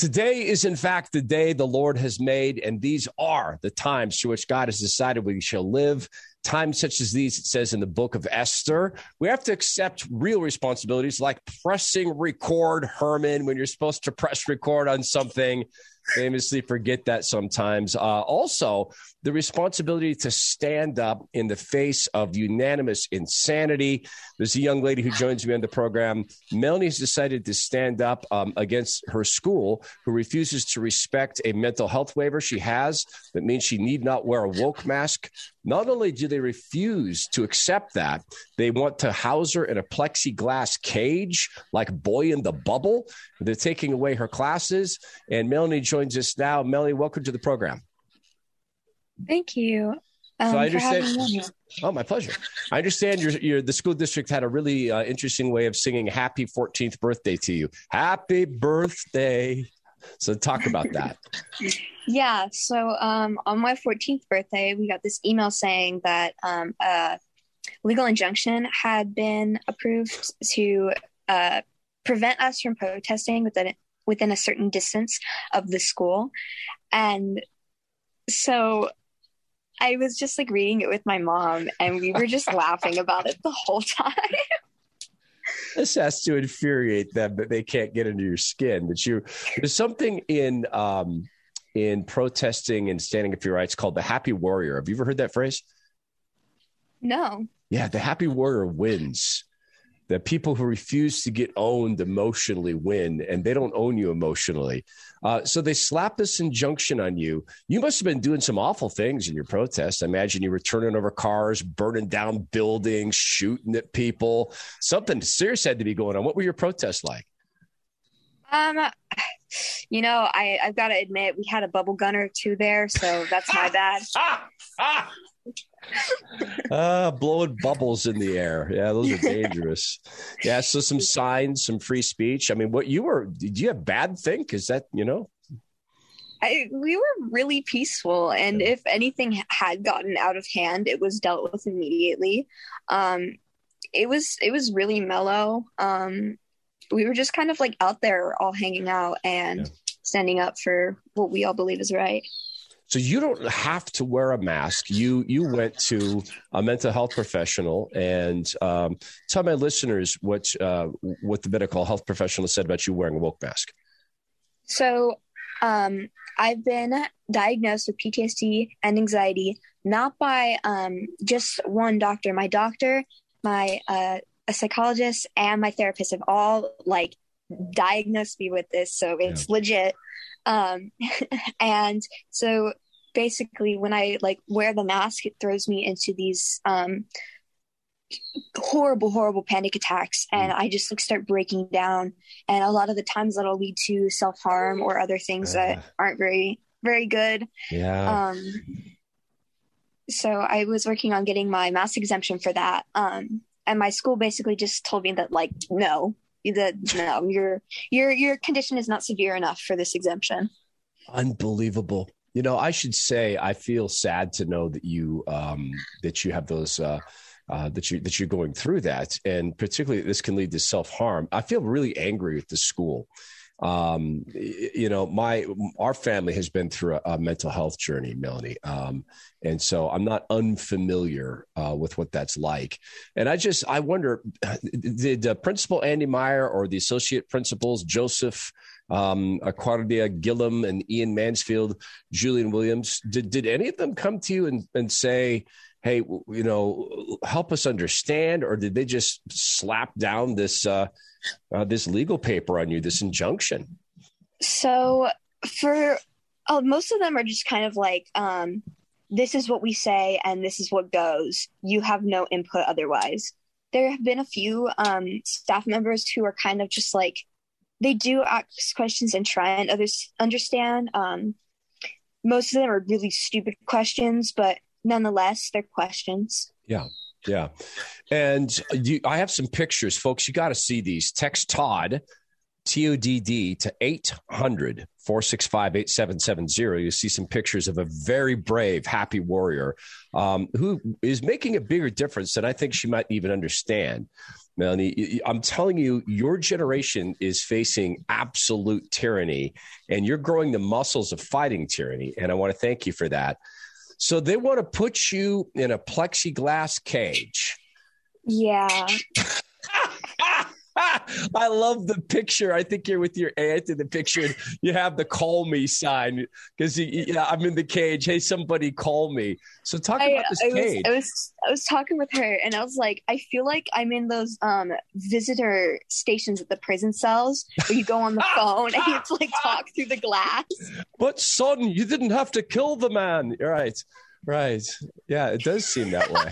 Today is, in fact, the day the Lord has made, and these are the times to which God has decided we shall live. Times such as these, it says in the book of Esther, we have to accept real responsibilities like pressing record, Herman, when you're supposed to press record on something famously forget that sometimes. Uh, also, the responsibility to stand up in the face of unanimous insanity. There's a young lady who joins me on the program. Melanie's decided to stand up um, against her school, who refuses to respect a mental health waiver she has that means she need not wear a woke mask. Not only do they refuse to accept that, they want to house her in a plexiglass cage like Boy in the Bubble. They're taking away her classes. And Melanie joins us now. Melanie, welcome to the program. Thank you. Um, so I understand. Oh, my pleasure. I understand your, your the school district had a really uh, interesting way of singing "Happy 14th Birthday" to you. Happy birthday. So talk about that. yeah. So um, on my 14th birthday, we got this email saying that um, a legal injunction had been approved to uh, prevent us from protesting within within a certain distance of the school, and so I was just like reading it with my mom, and we were just laughing about it the whole time. This has to infuriate them that they can't get into your skin. That you there's something in um, in protesting and standing up for your rights called the happy warrior. Have you ever heard that phrase? No. Yeah, the happy warrior wins that people who refuse to get owned emotionally win and they don't own you emotionally. Uh, so they slap this injunction on you. You must have been doing some awful things in your protest. I imagine you were turning over cars, burning down buildings, shooting at people. Something serious had to be going on. What were your protests like? Um, you know, I, I've got to admit, we had a bubble gunner too there, so that's my bad. uh, blowing bubbles in the air. Yeah, those are dangerous. yeah, so some signs, some free speech. I mean, what you were, did you have bad think? Is that, you know? I, we were really peaceful. And if anything had gotten out of hand, it was dealt with immediately. Um, it was, it was really mellow. Um, we were just kind of like out there all hanging out and yeah. standing up for what we all believe is right. So you don't have to wear a mask. You you went to a mental health professional and um, tell my listeners what uh, what the medical health professional said about you wearing a woke mask. So um, I've been diagnosed with PTSD and anxiety, not by um, just one doctor. My doctor, my uh, a psychologist, and my therapist have all like diagnosed me with this, so it's yeah. legit. Um, and so basically when I like wear the mask, it throws me into these um, horrible, horrible panic attacks, and I just like start breaking down. And a lot of the times that'll lead to self harm or other things uh, that aren't very, very good. Yeah. Um, so I was working on getting my mask exemption for that. Um, and my school basically just told me that like no, that no, your your your condition is not severe enough for this exemption. Unbelievable. You know, I should say I feel sad to know that you um, that you have those uh, uh, that you that you're going through that, and particularly this can lead to self harm. I feel really angry at the school. Um, you know, my our family has been through a, a mental health journey, Melanie, um, and so I'm not unfamiliar uh, with what that's like. And I just I wonder, did uh, Principal Andy Meyer or the associate principals Joseph? um, Acquadia Gillum and Ian Mansfield, Julian Williams. Did, did any of them come to you and, and say, hey, you know, help us understand, or did they just slap down this uh, uh, this legal paper on you, this injunction? So for oh, most of them are just kind of like, um, this is what we say and this is what goes. You have no input otherwise. There have been a few um, staff members who are kind of just like, they do ask questions and try and others understand. Um, most of them are really stupid questions, but nonetheless, they're questions. Yeah. Yeah. And you, I have some pictures, folks. You got to see these. Text Todd, T O D D, to 800 465 8770. You see some pictures of a very brave, happy warrior um, who is making a bigger difference than I think she might even understand. Melanie, I'm telling you, your generation is facing absolute tyranny, and you're growing the muscles of fighting tyranny. And I want to thank you for that. So they want to put you in a plexiglass cage. Yeah. I love the picture. I think you're with your aunt in the picture. You have the call me sign because yeah, I'm in the cage. Hey, somebody call me. So talk I, about this I cage. Was, I was I was talking with her and I was like, I feel like I'm in those um visitor stations at the prison cells where you go on the phone and you have to like talk through the glass. But son, you didn't have to kill the man. Right. Right. Yeah, it does seem that way.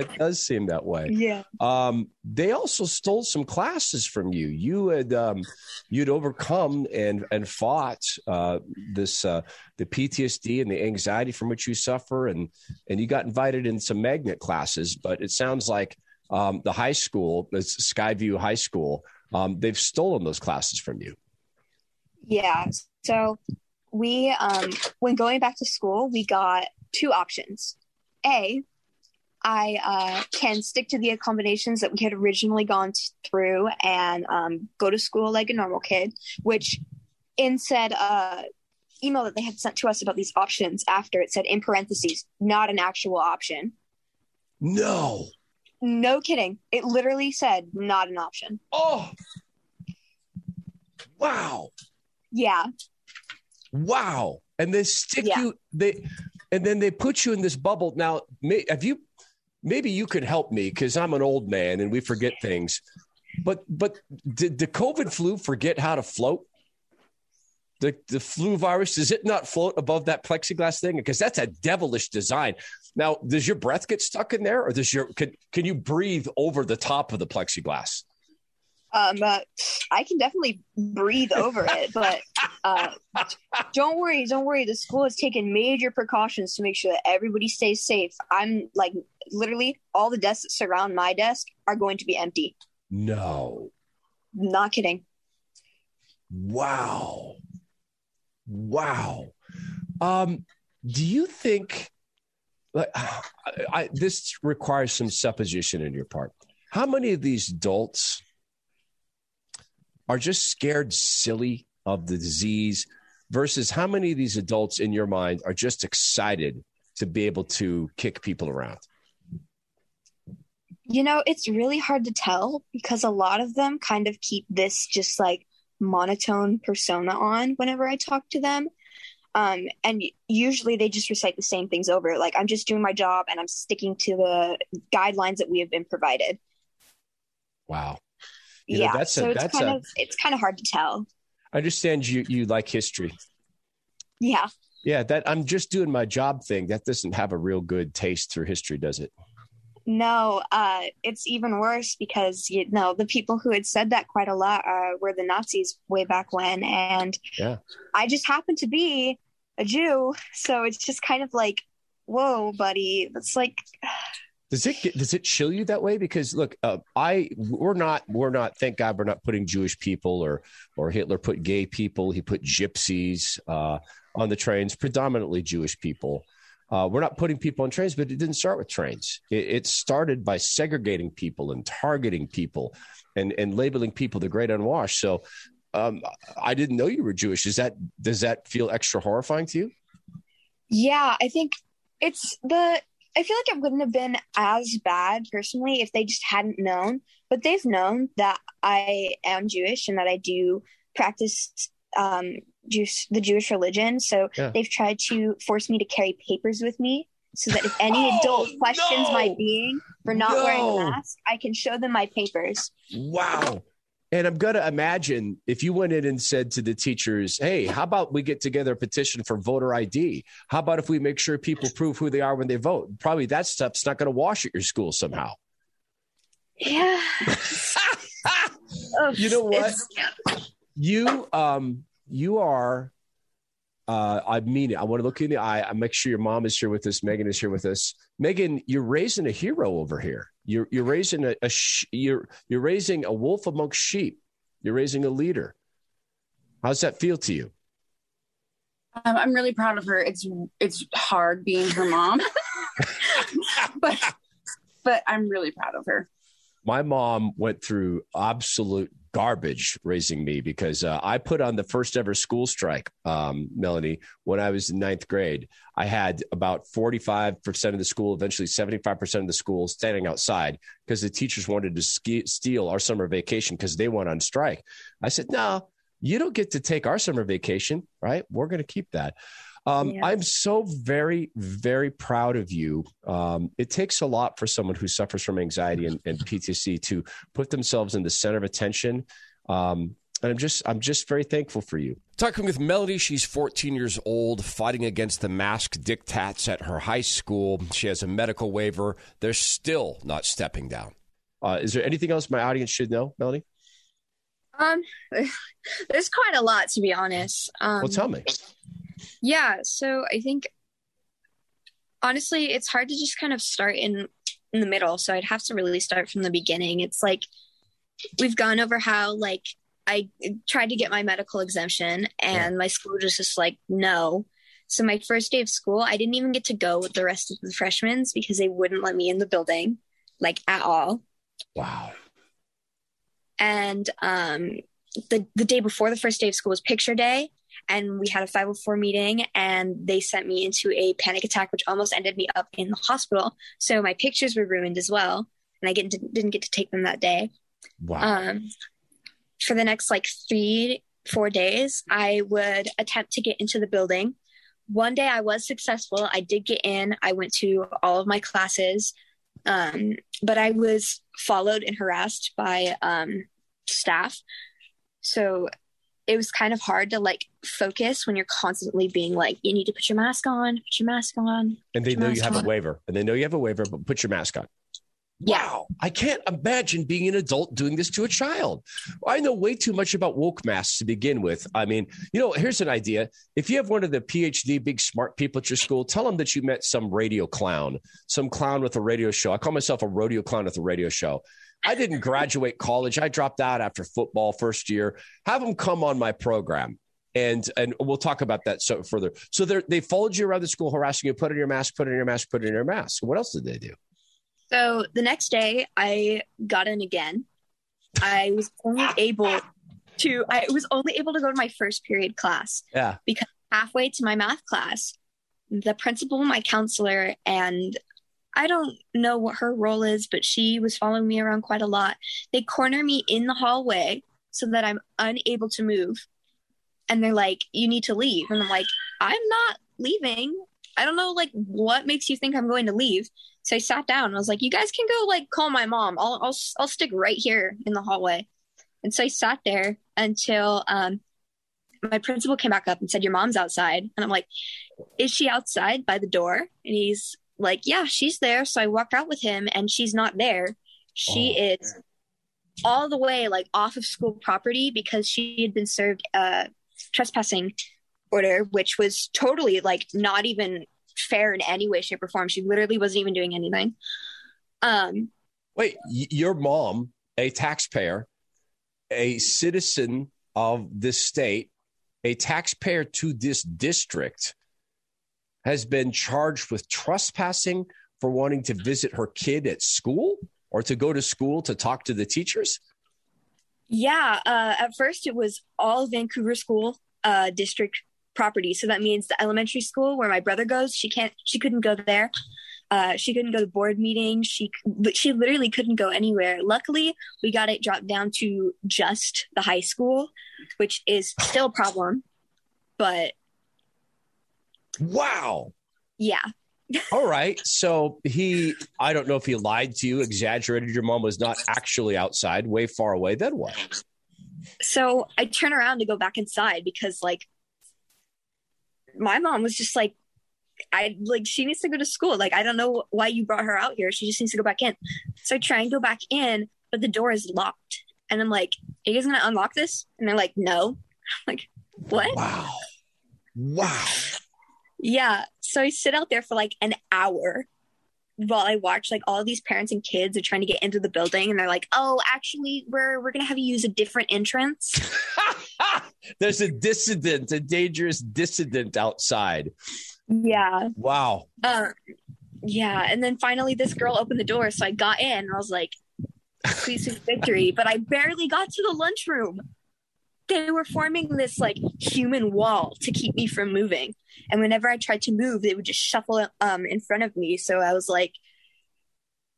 It does seem that way. Yeah. Um, they also stole some classes from you. You had um, you'd overcome and and fought uh, this uh, the PTSD and the anxiety from which you suffer, and and you got invited in some magnet classes. But it sounds like um, the high school, the Skyview High School, um, they've stolen those classes from you. Yeah. So we, um, when going back to school, we got two options. A, I uh, can stick to the accommodations that we had originally gone through and um, go to school like a normal kid, which in said uh, email that they had sent to us about these options after it said in parentheses, not an actual option. No. No kidding. It literally said not an option. Oh. Wow. Yeah. Wow. And they stick yeah. you they and then they put you in this bubble. Now, have you maybe you could help me because I'm an old man and we forget things. But but did the COVID flu forget how to float? The the flu virus does it not float above that plexiglass thing? Because that's a devilish design. Now, does your breath get stuck in there, or does your can can you breathe over the top of the plexiglass? Um, uh, I can definitely breathe over it, but uh, don't worry, don't worry. The school has taken major precautions to make sure that everybody stays safe. I'm like literally all the desks that surround my desk are going to be empty. No, not kidding. Wow, wow. Um, do you think? Like, I, I, this requires some supposition in your part. How many of these adults? are just scared silly of the disease versus how many of these adults in your mind are just excited to be able to kick people around? You know, it's really hard to tell because a lot of them kind of keep this just like monotone persona on whenever I talk to them. Um, and usually they just recite the same things over. Like, I'm just doing my job and I'm sticking to the guidelines that we have been provided. Wow. You yeah, know, that's so a, it's that's kind a, of it's kind of hard to tell. I understand you you like history. Yeah. Yeah, that I'm just doing my job thing. That doesn't have a real good taste through history, does it? No, uh, it's even worse because you know the people who had said that quite a lot uh, were the Nazis way back when, and yeah, I just happen to be a Jew, so it's just kind of like, whoa, buddy, that's like does it get, does it chill you that way? Because look, uh, I we're not we're not. Thank God we're not putting Jewish people or or Hitler put gay people. He put gypsies uh, on the trains, predominantly Jewish people. Uh, we're not putting people on trains, but it didn't start with trains. It, it, started by segregating people and targeting people, and and labeling people the great unwashed. So, um, I didn't know you were Jewish. Is that does that feel extra horrifying to you? Yeah, I think it's the I feel like it wouldn't have been as bad personally if they just hadn't known. But they've known that I am Jewish and that I do practice um, Jewish, the Jewish religion. So yeah. they've tried to force me to carry papers with me so that if any oh, adult questions no! my being for not no! wearing a mask, I can show them my papers. Wow. And I'm going to imagine if you went in and said to the teachers, hey, how about we get together a petition for voter ID? How about if we make sure people prove who they are when they vote? Probably that stuff's not going to wash at your school somehow. Yeah. you know what? You um you are uh, I mean it. I want to look you in the eye. I make sure your mom is here with us. Megan is here with us. Megan, you're raising a hero over here. You're you're raising a, a sh- you're you're raising a wolf amongst sheep. You're raising a leader. How's that feel to you? Um, I'm really proud of her. It's it's hard being her mom, but but I'm really proud of her. my mom went through absolute garbage raising me because uh, I put on the first ever school strike, um, Melanie, when I was in ninth grade. I had about 45% of the school, eventually 75% of the school standing outside because the teachers wanted to ski- steal our summer vacation because they went on strike. I said, no, you don't get to take our summer vacation, right? We're going to keep that. Um, yeah. I'm so very, very proud of you. Um, it takes a lot for someone who suffers from anxiety and, and PTSD to put themselves in the center of attention. Um, and I'm just, I'm just very thankful for you. Talking with Melody, she's 14 years old, fighting against the mask diktats at her high school. She has a medical waiver. They're still not stepping down. Uh, is there anything else my audience should know, Melody? Um, there's quite a lot to be honest. Um, well, tell me. Yeah, so I think honestly, it's hard to just kind of start in in the middle. So I'd have to really start from the beginning. It's like we've gone over how like I tried to get my medical exemption and yeah. my school just just like no. So my first day of school, I didn't even get to go with the rest of the freshmen because they wouldn't let me in the building like at all. Wow. And um the the day before the first day of school was picture day and we had a 504 meeting and they sent me into a panic attack which almost ended me up in the hospital. So my pictures were ruined as well and i get, didn't get to take them that day. Wow. Um, for the next like three four days i would attempt to get into the building. One day i was successful. I did get in. I went to all of my classes. Um, but i was followed and harassed by um, staff. So it was kind of hard to like focus when you're constantly being like, you need to put your mask on, put your mask on. And they know you have on. a waiver, and they know you have a waiver, but put your mask on. Wow. I can't imagine being an adult doing this to a child. I know way too much about woke masks to begin with. I mean, you know, here's an idea. If you have one of the PhD big smart people at your school, tell them that you met some radio clown, some clown with a radio show. I call myself a rodeo clown with a radio show. I didn't graduate college. I dropped out after football first year. Have them come on my program. And, and we'll talk about that so further. So they followed you around the school, harassing you. Put in your mask. Put in your mask. Put in your mask. What else did they do? So the next day, I got in again. I was only able to. I was only able to go to my first period class. Yeah. Because halfway to my math class, the principal, my counselor, and I don't know what her role is, but she was following me around quite a lot. They corner me in the hallway so that I'm unable to move. And they're like, you need to leave. And I'm like, I'm not leaving. I don't know, like, what makes you think I'm going to leave? So I sat down. I was like, you guys can go, like, call my mom. I'll, I'll, I'll stick right here in the hallway. And so I sat there until um, my principal came back up and said, Your mom's outside. And I'm like, Is she outside by the door? And he's like, yeah, she's there. So I walk out with him and she's not there. She oh. is all the way like off of school property because she had been served a trespassing order, which was totally like not even fair in any way, shape, or form. She literally wasn't even doing anything. Um, Wait, your mom, a taxpayer, a citizen of this state, a taxpayer to this district, has been charged with trespassing for wanting to visit her kid at school or to go to school to talk to the teachers? Yeah, uh, at first it was all Vancouver School uh, District property. So that means the elementary school where my brother goes, she can't, she couldn't go there. Uh, she couldn't go to board meetings. She she literally couldn't go anywhere. Luckily, we got it dropped down to just the high school, which is still a problem. But Wow. Yeah. All right. So he, I don't know if he lied to you, exaggerated. Your mom was not actually outside, way far away. Then what? So I turn around to go back inside because, like, my mom was just like, I like, she needs to go to school. Like, I don't know why you brought her out here. She just needs to go back in. So I try and go back in, but the door is locked. And I'm like, Are you guys going to unlock this? And they're like, No. I'm like, what? Wow. Wow. Yeah. So I sit out there for like an hour while I watch like all these parents and kids are trying to get into the building and they're like, "Oh, actually, we're we're going to have you use a different entrance." There's a dissident, a dangerous dissident outside. Yeah. Wow. Uh, yeah, and then finally this girl opened the door, so I got in I was like, through victory, but I barely got to the lunchroom. They were forming this like human wall to keep me from moving. And whenever I tried to move, they would just shuffle um in front of me. So I was like,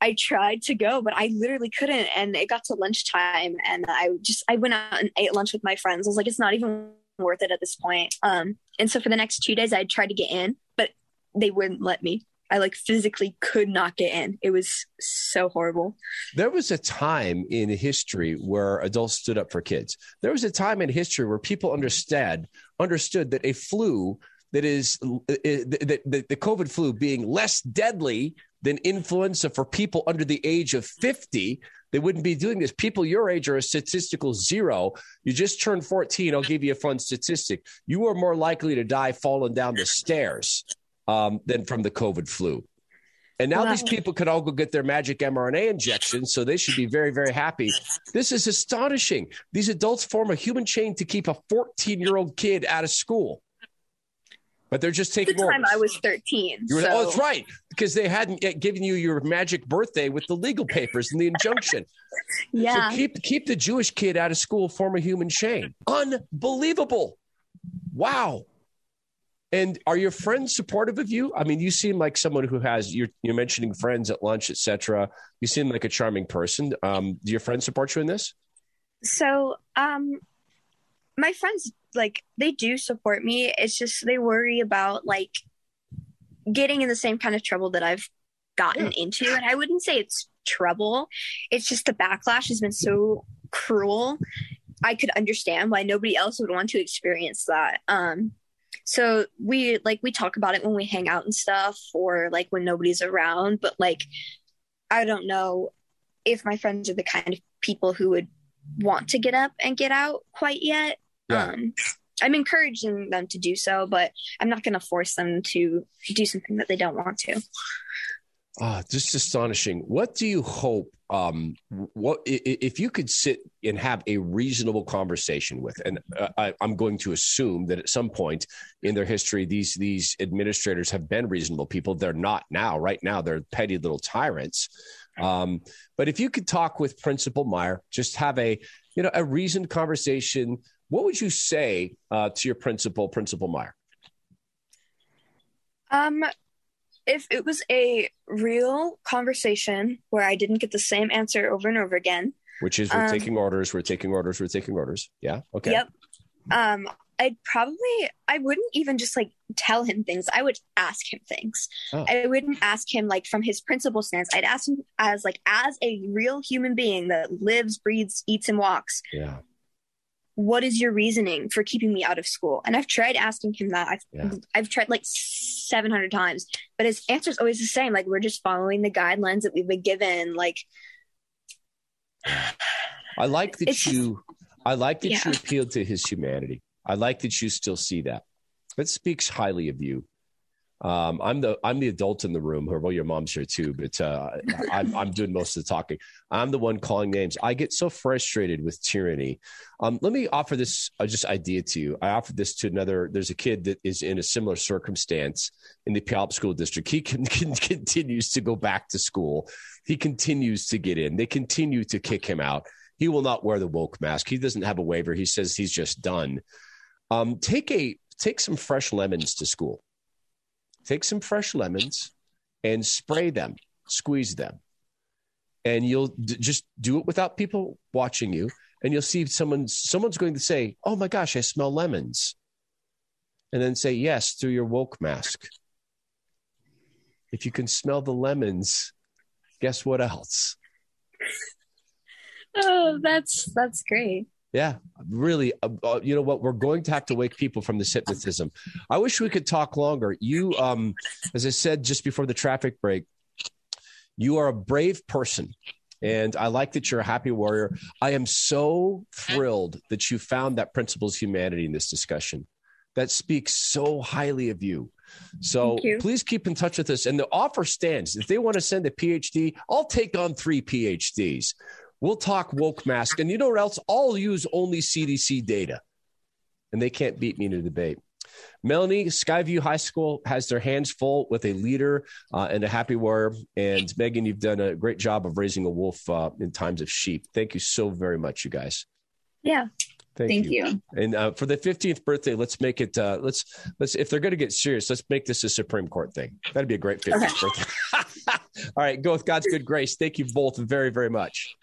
I tried to go, but I literally couldn't. And it got to lunchtime, and I just I went out and ate lunch with my friends. I was like, it's not even worth it at this point. Um, and so for the next two days, I tried to get in, but they wouldn't let me. I like physically could not get in. It was so horrible. There was a time in history where adults stood up for kids. There was a time in history where people understood understood that a flu that is that the, the COVID flu being less deadly than influenza for people under the age of 50 they wouldn't be doing this. People your age are a statistical zero. You just turned 14. I'll give you a fun statistic. You are more likely to die falling down the stairs um, than from the COVID flu. And now wow. these people could all go get their magic mRNA injections, so they should be very, very happy. This is astonishing. These adults form a human chain to keep a 14 year old kid out of school but they're just taking the time I was 13. Were, so. Oh, that's right, because they hadn't yet given you your magic birthday with the legal papers and the injunction. yeah. So keep keep the Jewish kid out of school, form a human chain. Unbelievable. Wow. And are your friends supportive of you? I mean, you seem like someone who has you're you're mentioning friends at lunch, etc. You seem like a charming person. Um, do your friends support you in this? So, um, my friends like they do support me. It's just they worry about like getting in the same kind of trouble that I've gotten yeah. into. And I wouldn't say it's trouble. It's just the backlash has been so cruel. I could understand why nobody else would want to experience that. Um so we like we talk about it when we hang out and stuff or like when nobody's around, but like I don't know if my friends are the kind of people who would want to get up and get out quite yet. Yeah. Um, I'm encouraging them to do so, but I'm not going to force them to do something that they don't want to. Ah, just astonishing. What do you hope? Um, what if you could sit and have a reasonable conversation with? And I, I'm going to assume that at some point in their history, these these administrators have been reasonable people. They're not now. Right now, they're petty little tyrants. Um, but if you could talk with Principal Meyer, just have a you know a reasoned conversation what would you say uh, to your principal, Principal Meyer? Um, if it was a real conversation where I didn't get the same answer over and over again, which is we're um, taking orders, we're taking orders, we're taking orders. Yeah. Okay. Yep. Um, I'd probably I wouldn't even just like tell him things. I would ask him things. Oh. I wouldn't ask him like from his principal stance. I'd ask him as like as a real human being that lives, breathes, eats, and walks. Yeah what is your reasoning for keeping me out of school? And I've tried asking him that. I've yeah. I've tried like 700 times, but his answer is always the same. Like we're just following the guidelines that we've been given. Like I like that you I like that yeah. you appealed to his humanity. I like that you still see that. That speaks highly of you. Um, I'm the I'm the adult in the room. Well, your mom's here too, but uh, I'm, I'm doing most of the talking. I'm the one calling names. I get so frustrated with tyranny. Um, let me offer this uh, just idea to you. I offered this to another. There's a kid that is in a similar circumstance in the Puyallup School District. He can, can, continues to go back to school. He continues to get in. They continue to kick him out. He will not wear the woke mask. He doesn't have a waiver. He says he's just done. Um, take a take some fresh lemons to school take some fresh lemons and spray them, squeeze them. And you'll d- just do it without people watching you. And you'll see someone, someone's going to say, Oh my gosh, I smell lemons. And then say, Yes, through your woke mask. If you can smell the lemons, guess what else? Oh, that's that's great. Yeah, really. Uh, uh, you know what? We're going to have to wake people from this hypnotism. I wish we could talk longer. You, um, as I said just before the traffic break, you are a brave person. And I like that you're a happy warrior. I am so thrilled that you found that principle's humanity in this discussion. That speaks so highly of you. So you. please keep in touch with us. And the offer stands. If they want to send a PhD, I'll take on three PhDs. We'll talk woke mask. And you know what else? I'll use only CDC data. And they can't beat me in a debate. Melanie, Skyview High School has their hands full with a leader uh, and a happy warrior. And Megan, you've done a great job of raising a wolf uh, in times of sheep. Thank you so very much, you guys. Yeah. Thank, Thank you. you. And uh, for the 15th birthday, let's make it. Uh, let's let's if they're going to get serious, let's make this a Supreme Court thing. That'd be a great 15th okay. birthday. All right, go with God's good grace. Thank you both very very much.